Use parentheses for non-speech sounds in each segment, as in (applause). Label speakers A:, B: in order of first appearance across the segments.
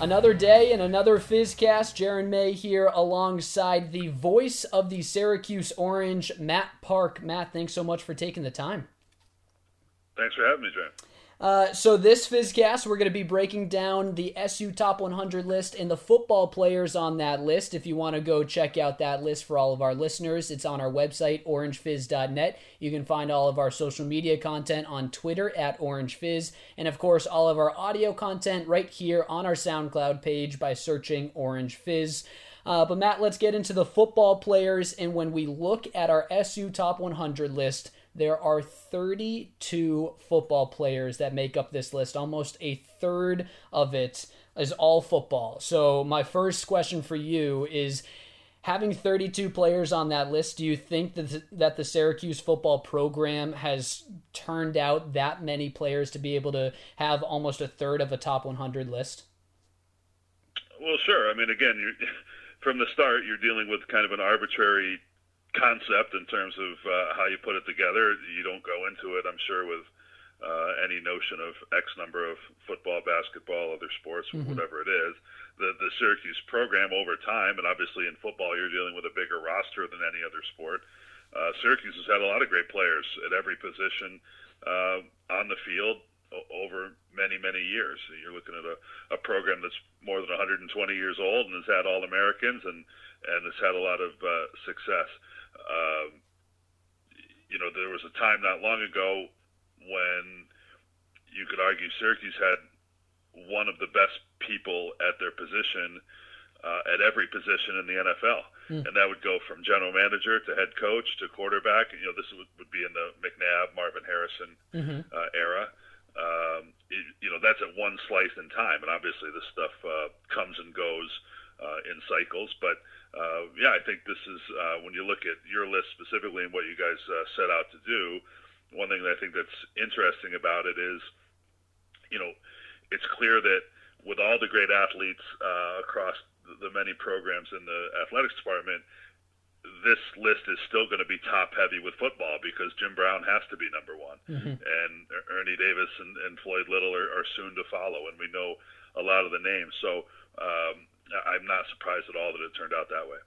A: Another day and another Fizzcast. Jaron May here alongside the voice of the Syracuse Orange, Matt Park. Matt, thanks so much for taking the time.
B: Thanks for having me, Jaron.
A: Uh, so this Fizzcast, we're going to be breaking down the SU Top 100 list and the football players on that list. If you want to go check out that list for all of our listeners, it's on our website, orangefizz.net. You can find all of our social media content on Twitter at orangefizz, and of course, all of our audio content right here on our SoundCloud page by searching Orange Fizz. Uh, but Matt, let's get into the football players, and when we look at our SU Top 100 list, there are 32 football players that make up this list. Almost a third of it is all football. So, my first question for you is having 32 players on that list, do you think that that the Syracuse football program has turned out that many players to be able to have almost a third of a top 100 list?
B: Well, sure. I mean, again, (laughs) from the start, you're dealing with kind of an arbitrary concept in terms of uh, how you put it together. You don't go into it, I'm sure, with uh, any notion of X number of football, basketball, other sports, mm-hmm. whatever it is. The the Syracuse program over time, and obviously in football, you're dealing with a bigger roster than any other sport. Uh, Syracuse has had a lot of great players at every position uh, on the field over many many years. You're looking at a, a program that's more than 120 years old and has had all Americans and and has had a lot of uh, success. Um, you know, there was a time not long ago when you could argue Syracuse had one of the best people at their position uh, at every position in the NFL, mm. and that would go from general manager to head coach to quarterback. You know, this would, would be in the McNabb, Marvin Harrison mm-hmm. uh, era. Um, it, you know, that's at one slice in time, and obviously this stuff uh, comes and goes uh, in cycles, but uh, yeah, I think this is uh, when you look at your list specifically and what you guys uh, set out to do. One thing that I think that's interesting about it is, you know, it's clear that with all the great athletes uh, across the many programs in the athletics department, this list is still going to be top heavy with football because Jim Brown has to be number one, mm-hmm. and Ernie Davis and, and Floyd Little are, are, soon to follow, and we know a lot of the names. So um, I'm not surprised at all that it turned out that way.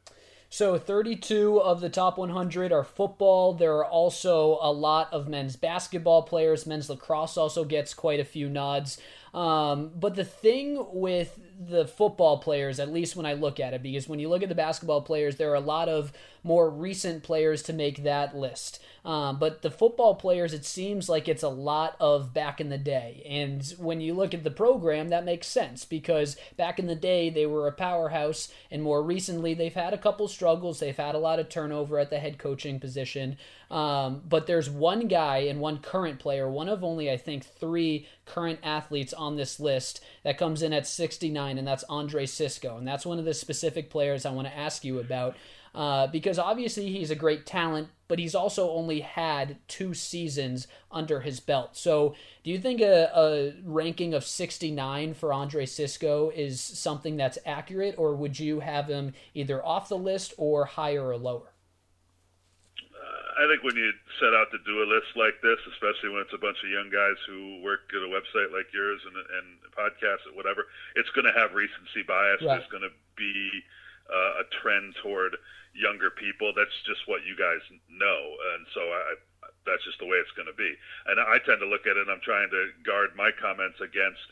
A: So 32 of the top 100 are football. There are also a lot of men's basketball players. Men's lacrosse also gets quite a few nods. Um, but the thing with the football players, at least when I look at it, because when you look at the basketball players, there are a lot of more recent players to make that list. Um, but the football players, it seems like it's a lot of back in the day. And when you look at the program, that makes sense because back in the day, they were a powerhouse. And more recently, they've had a couple struggles. They've had a lot of turnover at the head coaching position. Um, but there's one guy and one current player, one of only, I think, three current athletes on this list that comes in at 69, and that's Andre Cisco. And that's one of the specific players I want to ask you about. Uh, because obviously he's a great talent, but he's also only had two seasons under his belt. So, do you think a, a ranking of 69 for Andre Cisco is something that's accurate, or would you have him either off the list or higher or lower?
B: I think when you set out to do a list like this, especially when it's a bunch of young guys who work at a website like yours and, and podcasts or whatever, it's going to have recency bias. Right. There's going to be uh, a trend toward younger people. That's just what you guys know, and so I, that's just the way it's going to be. And I tend to look at it, and I'm trying to guard my comments against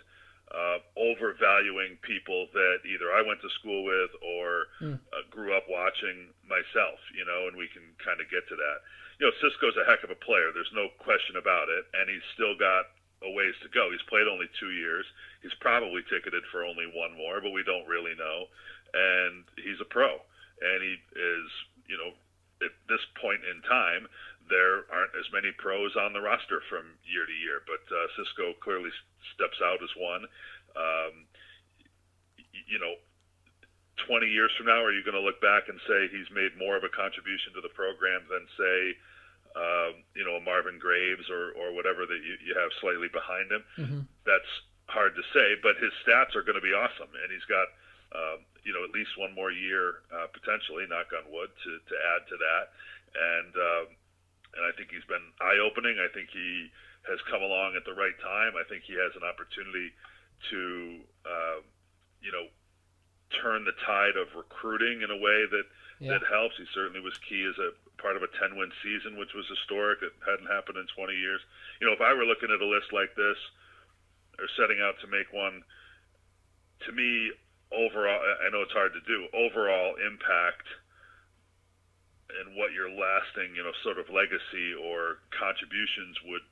B: uh, overvaluing people that either I went to school with or mm. uh, grew up watching myself, you know, and we can kind of get to that. You know, Cisco's a heck of a player. There's no question about it, and he's still got a ways to go. He's played only two years. He's probably ticketed for only one more, but we don't really know. And he's a pro, and he is, you know, at this point in time, there aren't as many pros on the roster from year to year, but Cisco clearly steps out as one. Um, you know, 20 years from now, are you going to look back and say he's made more of a contribution to the program than, say, um, you know, a Marvin Marvin Graves or, or whatever that you, you have slightly behind him.
A: Mm-hmm.
B: That's hard to say, but his stats are going to be awesome, and he's got um, you know at least one more year uh, potentially, knock on wood, to, to add to that, and um, and I think he's been eye opening. I think he has come along at the right time. I think he has an opportunity to uh, you know turn the tide of recruiting in a way that yeah. that helps. He certainly was key as a part of a 10 win season, which was historic. It hadn't happened in 20 years. You know, if I were looking at a list like this or setting out to make one, to me, overall, I know it's hard to do, overall impact and what your lasting, you know, sort of legacy or contributions would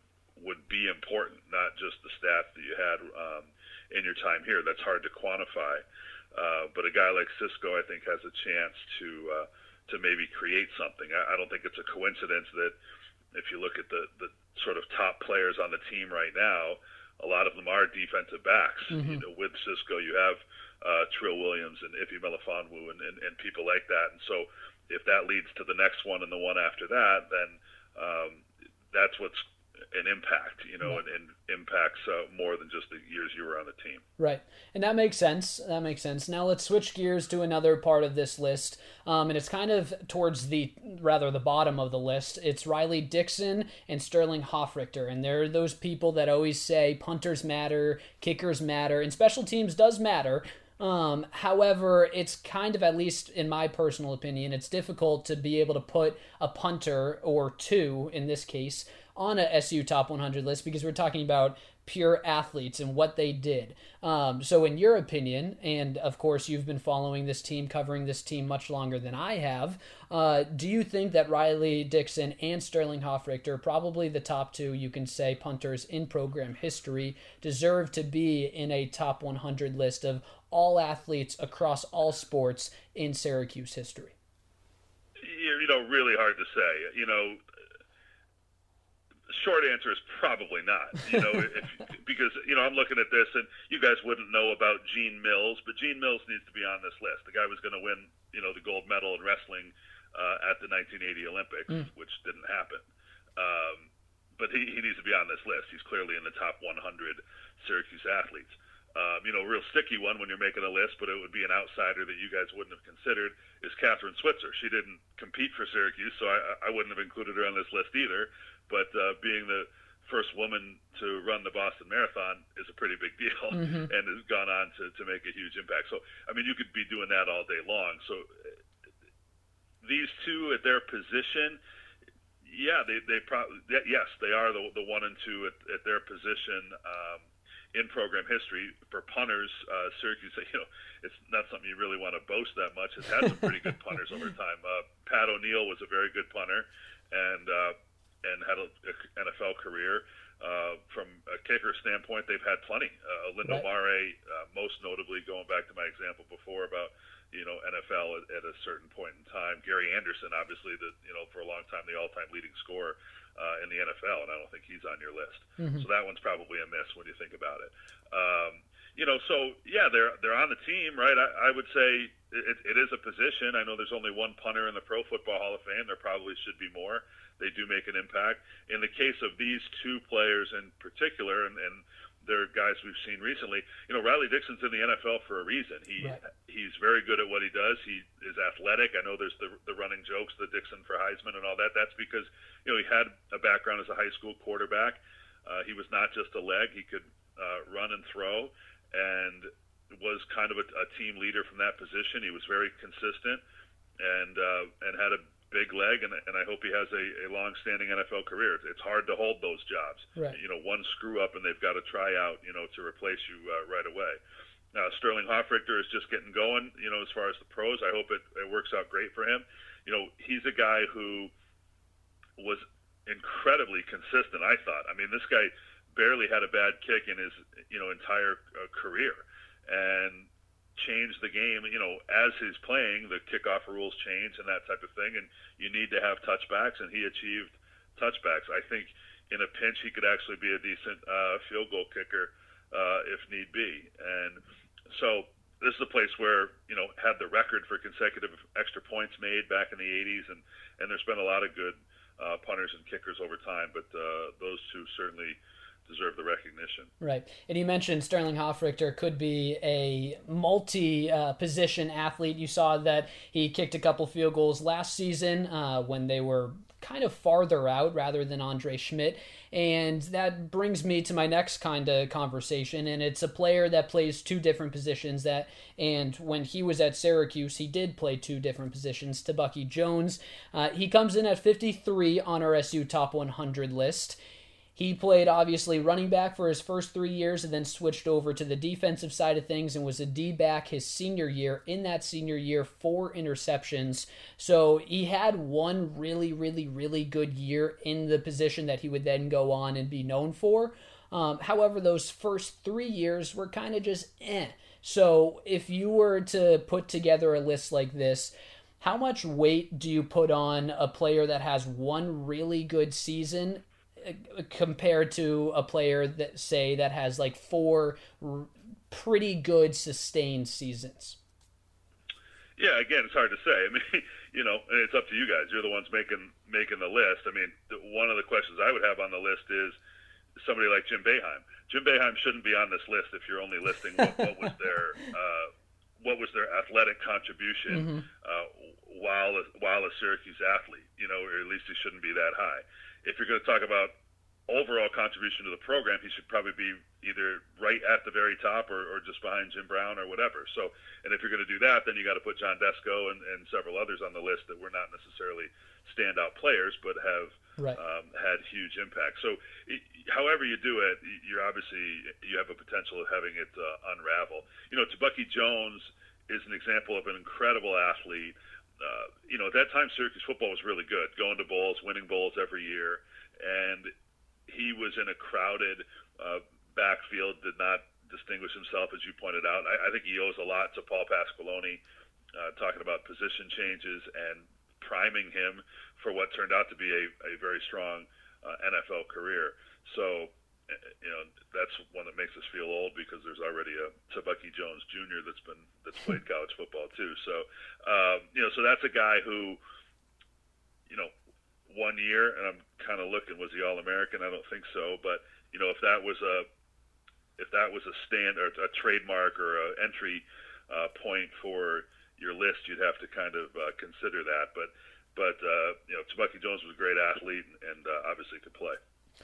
B: would be important, not just the stats that you had um, in your time here. That's hard to quantify. Uh, but a guy like Cisco, I think, has a chance to uh, to maybe create something. I, I don't think it's a coincidence that if you look at the the sort of top players on the team right now, a lot of them are defensive backs. Mm-hmm. You know, with Cisco, you have uh, Trill Williams and Ife Melifonwu and, and, and people like that. And so, if that leads to the next one and the one after that, then um, that's what's an impact, you know, right. and, and, impacts uh, more than just the years you were on the team.
A: Right, and that makes sense. That makes sense. Now let's switch gears to another part of this list, um, and it's kind of towards the rather the bottom of the list. It's Riley Dixon and Sterling Hofrichter, and they're those people that always say punters matter, kickers matter, and special teams does matter. Um, however, it's kind of, at least in my personal opinion, it's difficult to be able to put a punter or two in this case on a SU Top 100 list because we're talking about pure athletes and what they did. Um, so, in your opinion, and of course you've been following this team, covering this team much longer than I have, uh, do you think that Riley Dixon and Sterling Hofrichter, probably the top two, you can say, punters in program history, deserve to be in a top 100 list of all athletes across all sports in Syracuse history?
B: You know, really hard to say. You know, short answer is probably not. You know, if, (laughs) because you know I'm looking at this, and you guys wouldn't know about Gene Mills, but Gene Mills needs to be on this list. The guy was going to win, you know, the gold medal in wrestling uh, at the 1980 Olympics, mm. which didn't happen. Um, but he, he needs to be on this list. He's clearly in the top 100 Syracuse athletes. Um, you know, real sticky one when you're making a list, but it would be an outsider that you guys wouldn't have considered is Kathrine Switzer. She didn't compete for Syracuse, so I, I wouldn't have included her on this list either but uh, being the first woman to run the Boston Marathon is a pretty big deal (laughs) mm-hmm. and has gone on to, to make a huge impact. So, I mean, you could be doing that all day long. So, these two at their position, yeah, they, they probably, yes, they are the, the one and two at, at their position um, in program history. For punters, uh, Syracuse, (laughs) you know, it's not something you really want to boast that much. It's had some pretty good (laughs) punters over time. Uh, Pat O'Neill was a very good punter. And, uh, and had an NFL career. Uh, from a kicker standpoint, they've had plenty. Uh, Lindo right. Mare, uh, most notably, going back to my example before about you know NFL at, at a certain point in time. Gary Anderson, obviously, the you know for a long time the all-time leading scorer uh, in the NFL, and I don't think he's on your list. Mm-hmm. So that one's probably a miss when you think about it. Know, so yeah, they're they're on the team, right? I, I would say it, it is a position. I know there's only one punter in the Pro Football Hall of Fame. There probably should be more they do make an impact. In the case of these two players in particular, and, and they're guys we've seen recently, you know, Riley Dixon's in the NFL for a reason. He right. he's very good at what he does. He is athletic. I know there's the the running jokes, the Dixon for Heisman and all that. That's because you know he had a background as a high school quarterback. Uh, he was not just a leg; he could uh, run and throw, and was kind of a, a team leader from that position. He was very consistent and uh, and had a big leg, and, and I hope he has a, a long-standing NFL career. It's hard to hold those jobs.
A: Right.
B: You know, one screw up and they've got to try out, you know, to replace you uh, right away. Now, Sterling Hofrichter is just getting going, you know, as far as the pros. I hope it, it works out great for him. You know, he's a guy who was incredibly consistent, I thought. I mean, this guy barely had a bad kick in his, you know, entire uh, career. And changed the game. You know, as he's playing, the kickoff rules change and that type of thing, and you need to have touchbacks, and he achieved touchbacks. I think in a pinch he could actually be a decent uh, field goal kicker uh, if need be, and so this is a place where you know had the record for consecutive extra points made back in the 80s, and and there's been a lot of good uh, punters and kickers over time, but uh, those two certainly deserve the recognition.
A: Right. And you mentioned Sterling Hofrichter could be a multi uh, position athlete. You saw that he kicked a couple field goals last season uh, when they were kind of farther out rather than Andre Szmyt. And that brings me to my next kind of conversation. And it's a player that plays two different positions that, and when he was at Syracuse, he did play two different positions Tebucky Jones. Uh, he comes in at 53 on our SU Top 100 list. He played obviously running back for his first three years and then switched over to the defensive side of things and was a D back his senior year. In that senior year, four interceptions. So he had one really, really, really good year in the position that he would then go on and be known for. Um, however, those first three years were kind of just eh. So if you were to put together a list like this, how much weight do you put on a player that has one really good season compared to a player that say that has like four r- pretty good sustained seasons.
B: Yeah, again, it's hard to say. I (laughs) mean, you know, and it's up to you guys. You're the ones making making the list. I mean, one of the questions I would have on the list is somebody like Jim Boeheim. Jim Boeheim shouldn't be on this list if you're only listing what, what was (laughs) their uh, what was their athletic contribution mm-hmm. uh, while a, while a Syracuse athlete. You know, or at least he shouldn't be that high if you're going to talk about overall contribution to the program, he should probably be either right at the very top or, or just behind Jim Brown or whatever. So, and if you're going to do that, then you got to put John Desko and, and several others on the list that were not necessarily standout players, but have right. um, had huge impact. So, however you do it, you're obviously you have a potential of having it uh, unravel. You know, Tebucky Jones is an example of an incredible athlete uh, you know, at that time, Syracuse football was really good, going to bowls, winning bowls every year, and he was in a crowded uh, backfield, did not distinguish himself, as you pointed out. I, I think he owes a lot to Paul Pasqualoni, uh, talking about position changes and priming him for what turned out to be a, a very strong uh, NFL career. So you know that's one that makes us feel old because there's already a Tebucky Jones Jr. that's been that's played (laughs) college football too. So um, you know, so that's a guy who, you know, one year, and I'm kind of looking, was he All American? I don't think so, but you know, if that was a if that was a stand or a trademark or a entry uh, point for your list, you'd have to kind of uh, consider that. But but uh, you know, Tebucky Jones was a great athlete and uh, obviously could play.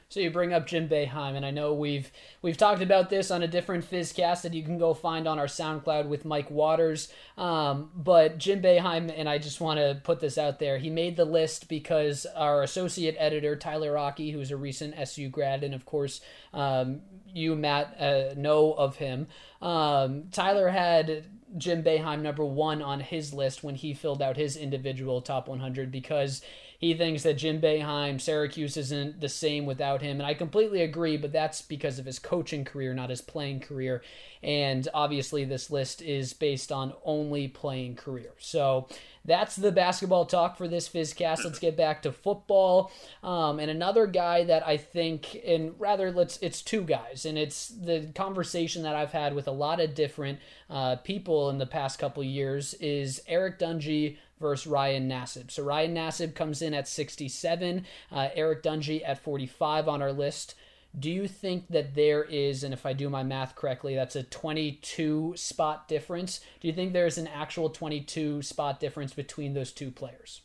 A: So you bring up Jim Boeheim, and I know we've we've talked about this on a different Fizzcast that you can go find on our SoundCloud with Mike Waters. Um, but Jim Boeheim, and I just want to put this out there, he made the list because our associate editor Tyler Rocky, who's a recent SU grad, and of course um, you Matt uh, know of him. Um, Tyler had Jim Boeheim number one on his list when he filled out his individual top 100 because he thinks that Jim Boeheim, Syracuse isn't the same without him. And I completely agree, but that's because of his coaching career, not his playing career. And obviously, this list is based on only playing career. So that's the basketball talk for this Fizzcast. Let's get back to football. Um, and another guy that I think, and rather, let's it's two guys, and it's the conversation that I've had with a lot of different uh, people in the past couple years is Eric Dungey versus Ryan Nassib. So Ryan Nassib comes in at 67, uh, Eric Dungey at 45 on our list. Do you think that there is, and if I do my math correctly, that's a 22 spot difference? Do you think there's an actual 22 spot difference between those two players?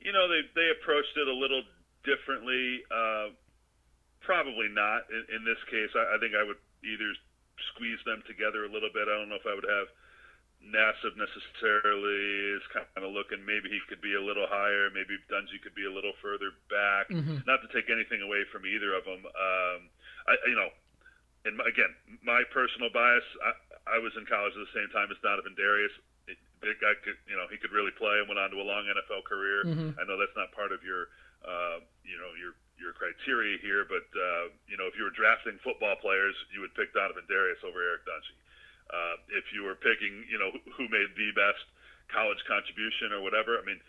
B: You know, they, they approached it a little differently. Uh, probably not in, in this case. I, I think I would either squeeze them together a little bit. I don't know if I would have Nassib necessarily is kind of looking. Maybe he could be a little higher. Maybe Dungey could be a little further back. Mm-hmm. Not to take anything away from either of them. Um, I, you know, and again, my personal bias. I, I was in college at the same time as Donovin Darius. It, guy could, you know, he could really play and went on to a long NFL career. Mm-hmm. I know that's not part of your, uh, you know, your your criteria here, but uh, you know, if you were drafting football players, you would pick Donovin Darius over Eric Dungey. Uh, if you were picking, you know, who made the best college contribution or whatever, I mean,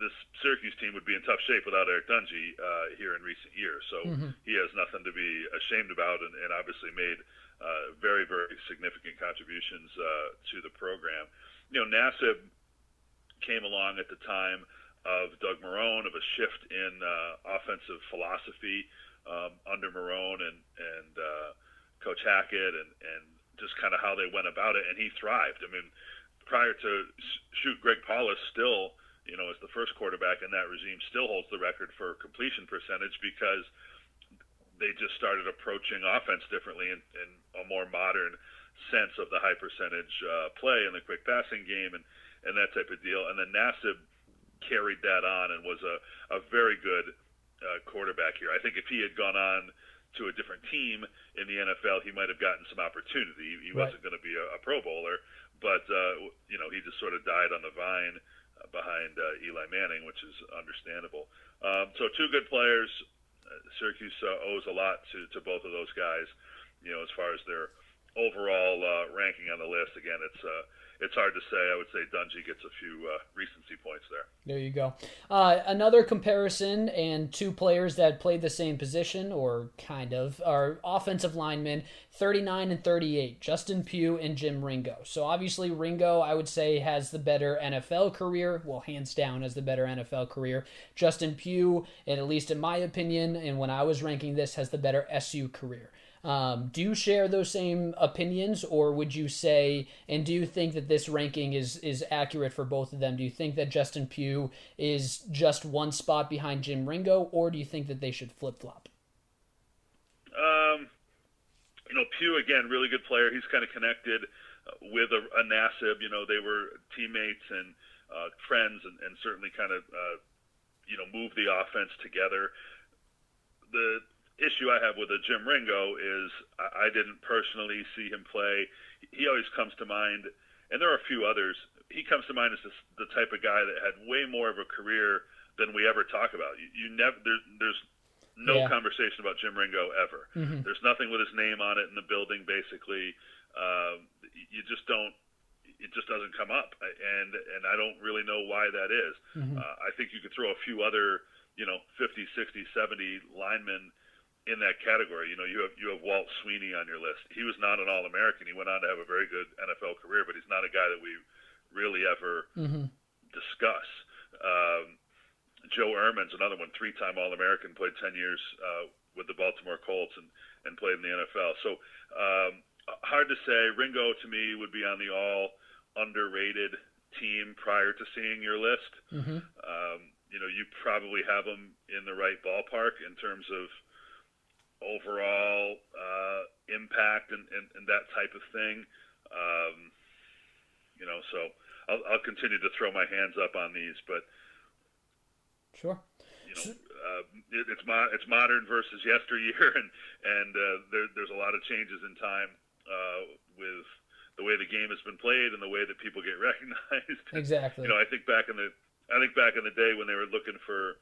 B: this Syracuse team would be in tough shape without Eric Dungey uh, here in recent years. So mm-hmm. he has nothing to be ashamed about, and, and obviously made uh, very, very significant contributions uh, to the program. You know, Nassib came along at the time of Doug Marrone, of a shift in uh, offensive philosophy um, under Marrone and and uh, Coach Hackett, and and just kind of how they went about it, and he thrived. I mean, prior to shoot, Greg Paulus still, you know, as the first quarterback in that regime, still holds the record for completion percentage because they just started approaching offense differently in, in a more modern sense of the high percentage uh, play and the quick passing game and, and that type of deal. And then Nassib carried that on and was a, a very good uh, quarterback here. I think if he had gone on to a different team in the NFL, he might have gotten some opportunity. He, he right. wasn't going to be a, a Pro Bowler, but uh, you know he just sort of died on the vine uh, behind uh, Eli Manning, which is understandable. Um, so two good players. Syracuse uh, owes a lot to, to both of those guys. You know, as far as their overall uh, ranking on the list, again, it's uh, it's hard to say. I would say Dungey gets a few uh, recency points there.
A: There you go. Uh, another comparison and two players that played the same position, or kind of, are offensive linemen, 39 and 38, Justin Pugh and Jim Ringo. So obviously, Ringo, I would say, has the better NFL career. Well, hands down, has the better NFL career. Justin Pugh, and at least in my opinion, and when I was ranking this, has the better SU career. Um, do you share those same opinions, or would you say, and do you think that this ranking is is accurate for both of them? Do you think that Justin Pugh is just one spot behind Jim Ringo, or do you think that they should flip flop?
B: Um, you know, Pugh again, really good player. He's kind of connected uh, with a, a Nassib. You know, they were teammates and uh, friends, and, and certainly kind of uh, you know moved the offense together. The issue I have with a Jim Ringo is I, didn't personally see him play. He always comes to mind, and there are a few others. He comes to mind as this, the type of guy that had way more of a career than we ever talk about. You, you never there's there's no yeah. conversation about Jim Ringo ever. Mm-hmm. There's nothing with his name on it in the building. Basically, uh, you just don't. It just doesn't come up, and and I don't really know why that is. Mm-hmm. Uh, I think you could throw a few other, you know, 50, 60, 70 linemen in that category. You know, you have you have Walt Sweeney on your list. He was not an All American. He went on to have a very good NFL career, but he's not a guy that we really ever mm-hmm. discuss. Um, Joe Ehrmann's another one, three-time All American, played ten years uh, with the Baltimore Colts and and played in the NFL. So um, hard to say. Ringo to me would be on the all underrated team prior to seeing your list. Mm-hmm. Um, you know, you probably have him in the right ballpark in terms of overall uh, impact and, and, and, that type of thing. Um, you know, so I'll, I'll, continue to throw my hands up on these, but
A: sure.
B: You know, uh, it, it's mo- it's modern versus yesteryear, (laughs) and and uh, there, there's a lot of changes in time uh, with the way the game has been played and the way that people get (laughs) recognized.
A: Exactly.
B: you know, I think back in the I think back in the day when they were looking for,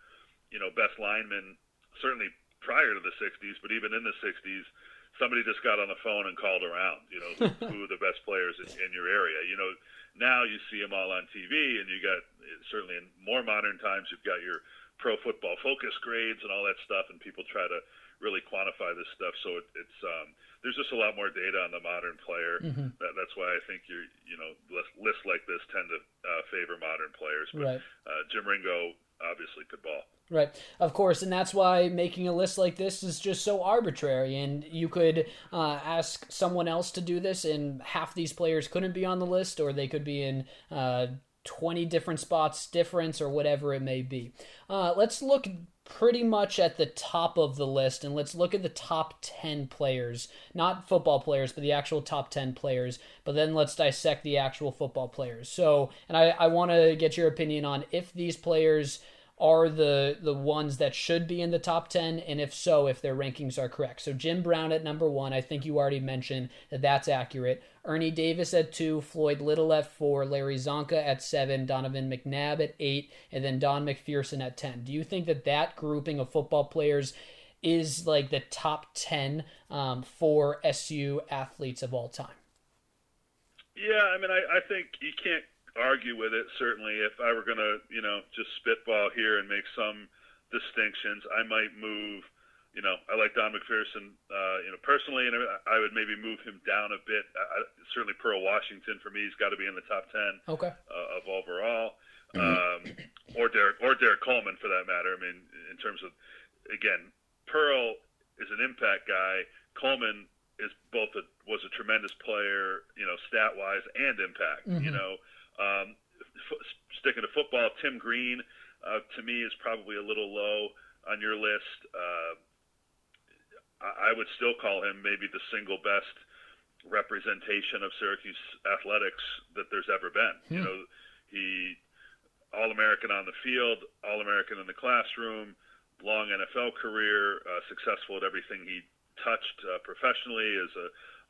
B: you know, best linemen, certainly prior to the 60s, but even in the 60s, somebody just got on the phone and called around, you know, (laughs) who are the best players in, in your area. You know, now you see them all on TV, and you got certainly in more modern times, you've got your pro football focus grades and all that stuff, and people try to really quantify this stuff. So it, it's um, there's just a lot more data on the modern player. Mm-hmm. That, that's why I think you're you know lists like this tend to uh, favor modern players. But right. uh, Jim Ringo obviously could ball.
A: Right, of course, and that's why making a list like this is just so arbitrary. And you could uh, ask someone else to do this, and half these players couldn't be on the list, or they could be in uh, 20 different spots difference, or whatever it may be. Uh, let's look pretty much at the top of the list, and let's look at the top 10 players. Not football players, but the actual top 10 players. But then let's dissect the actual football players. So, and I, I want to get your opinion on if these players are the the ones that should be in the top 10 and if so if their rankings are correct. So jim brown at number one i think you already mentioned that that's accurate. Ernie davis at two floyd little at four larry Csonka at seven donovan mcnabb at eight and then don mcpherson at 10 do you think that that grouping of football players is like the top 10 um, for su athletes of all time?
B: Yeah i mean I, I think you can't argue with it. Certainly, if I were going to, you know, just spitball here and make some distinctions, I might move. You know, I like Don McPherson, uh, you know, personally, and I would maybe move him down a bit. I, certainly, Pearl Washington for me, he's got to be in the top ten
A: okay.
B: uh, of overall. Mm-hmm. Um, or Derek or Derrick Coleman for that matter. I mean, in terms of again, Pearl is an impact guy. Coleman is both a was a tremendous player, you know, stat wise and impact. Mm-hmm. You know, um, f- sticking to football, Tim Green uh, to me is probably a little low on your list. Uh, I, I would still call him maybe the single best representation of Syracuse athletics that there's ever been. Hmm. You know, he all American on the field, All American in the classroom, long NFL career, uh, successful at everything he touched uh, professionally as a,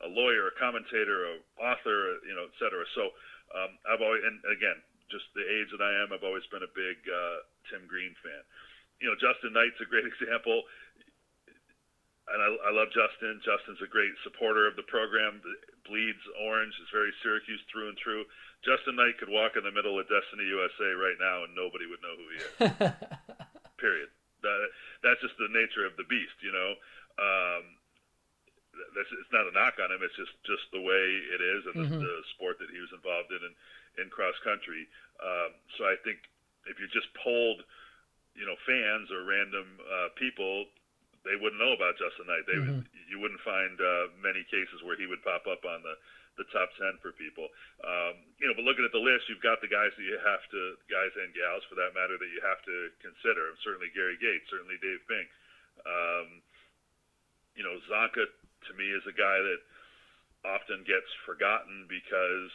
B: a lawyer, a commentator, a author, you know, et cetera. So um, I've always, and again, just the age that I am, I've always been a big uh, Tim Green fan. You know, Justin Knight's a great (laughs) example and I, I love Justin. Justin's a great supporter of the program. Bleeds orange, is very Syracuse through and through. Justin Knight could walk in the middle of Destiny USA right now, and nobody would know who he is. (laughs) Period. That, that's just the nature of the beast, you know. Um, that's it's not a knock on him. It's just just the way it is, and mm-hmm. the, the sport that he was involved in in, in cross country. Um, so I think if you just polled, you know, fans or random uh, people they wouldn't know about Justin Knight. They mm-hmm. you wouldn't find uh, many cases where he would pop up on the the top ten for people. Um, you know, but looking at the list, you've got the guys that you have to guys and gals for that matter that you have to consider. Certainly Gary Gates, certainly Dave Fink. Um, you know, Csonka to me is a guy that often gets forgotten because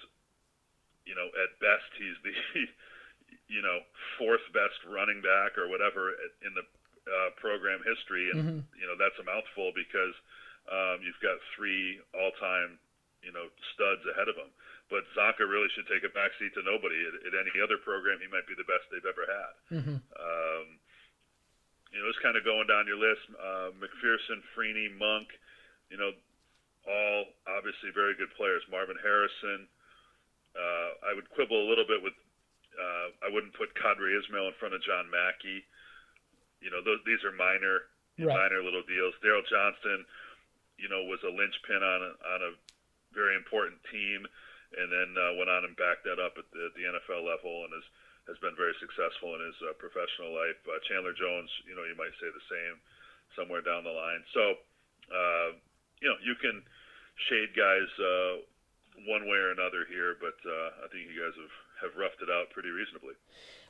B: you know at best he's the (laughs) you know fourth best running back or whatever in the uh, program history, and mm-hmm. you know that's a mouthful because um, you've got three all-time you know studs ahead of him. But Csonka really should take a backseat to nobody. At, at, any other program, he might be the best they've ever had. Mm-hmm. Um, you know, it's kind of going down your list. Uh, McPherson, Freeney, Monk, you know, all obviously very good players. Marvin Harrison. Uh, I would quibble a little bit with. Uh, I wouldn't put Qadry Ismail in front of John Mackey you know, those, these are minor, right. minor little deals. Daryl Johnston, you know, was a linchpin on a, on a very important team, and then uh, went on and backed that up at the, at the NFL level, and has has been very successful in his uh, professional life. Uh, Chandler Jones, you know, you might say the same somewhere down the line. So, uh, you know, you can shade guys uh, one way or another here, but uh, I think you guys have have roughed it out pretty reasonably.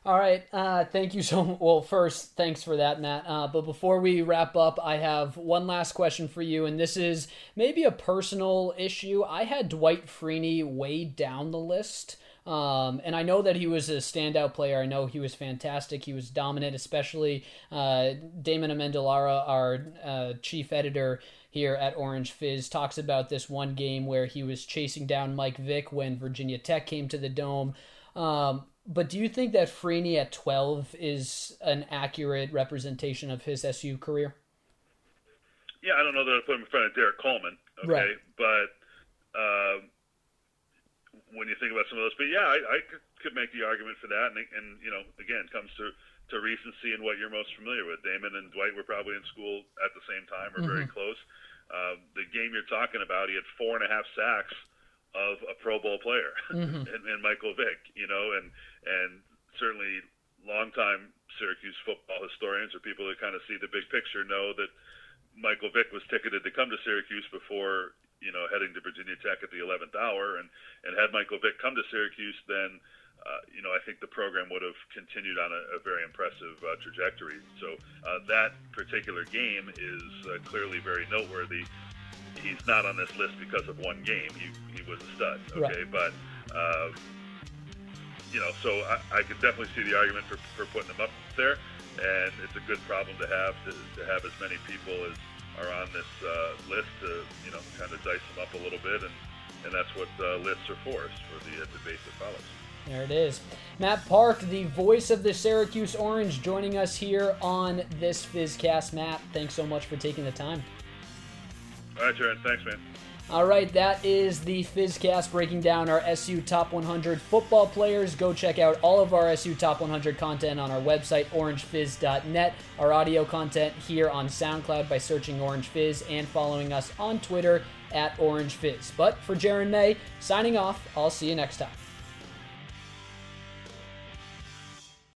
A: All right. Uh, thank you so (laughs) Well, first, thanks for that, Matt. Uh, but before we wrap up, I have one last question for you, and this is maybe a personal issue. I had Dwight Freeney way down the list. Um, and I know that he was a standout player. I know he was fantastic. He was dominant, especially uh, Damon Amendolara, our uh, chief editor here at Orange Fizz, talks about this one game where he was chasing down Mike Vick when Virginia Tech came to the Dome. Um, but do you think that Freeney at 12 is an accurate representation of his SU career?
B: Yeah, I don't know that I put him in front of Derrick Coleman. Okay, right. but uh, when you think about some of those, but yeah, I, I could make the argument for that, and, and you know, again, comes to to recency and what you're most familiar with. Damon and Dwight were probably in school at the same time or mm-hmm. very close. Uh, the game you're talking about, he had four and a half sacks of a Pro Bowl player, mm-hmm. (laughs) and, and Michael Vick, you know, and and certainly longtime Syracuse football historians or people that kind of see the big picture know that Michael Vick was ticketed to come to Syracuse before you know heading to Virginia Tech at the 11th hour, and and had Michael Vick come to Syracuse, then uh, you know I think the program would have continued on a, a very impressive uh, trajectory. So uh, that particular game is uh, clearly very noteworthy. He's not on this list because of one game. He he was a stud, okay, right. but. Uh, you know, so I, I could definitely see the argument for, for putting them up there, and it's a good problem to have to, to have as many people as are on this uh, list to you know kind of dice them up a little bit, and and that's what uh, lists are for, for the uh, debate that follows.
A: There it is. Matt Park, the voice of the Syracuse Orange, joining us here on this Fizzcast. Matt, thanks so much for taking the time.
B: All right, Jaron. Thanks, man.
A: All right, that is the Fizzcast breaking down our SU Top 100 football players. Go check out all of our SU Top 100 content on our website, orangefizz.net. Our audio content here on SoundCloud by searching Orange Fizz and following us on Twitter at Orange Fizz. But for Jaron May, signing off, I'll see you next time.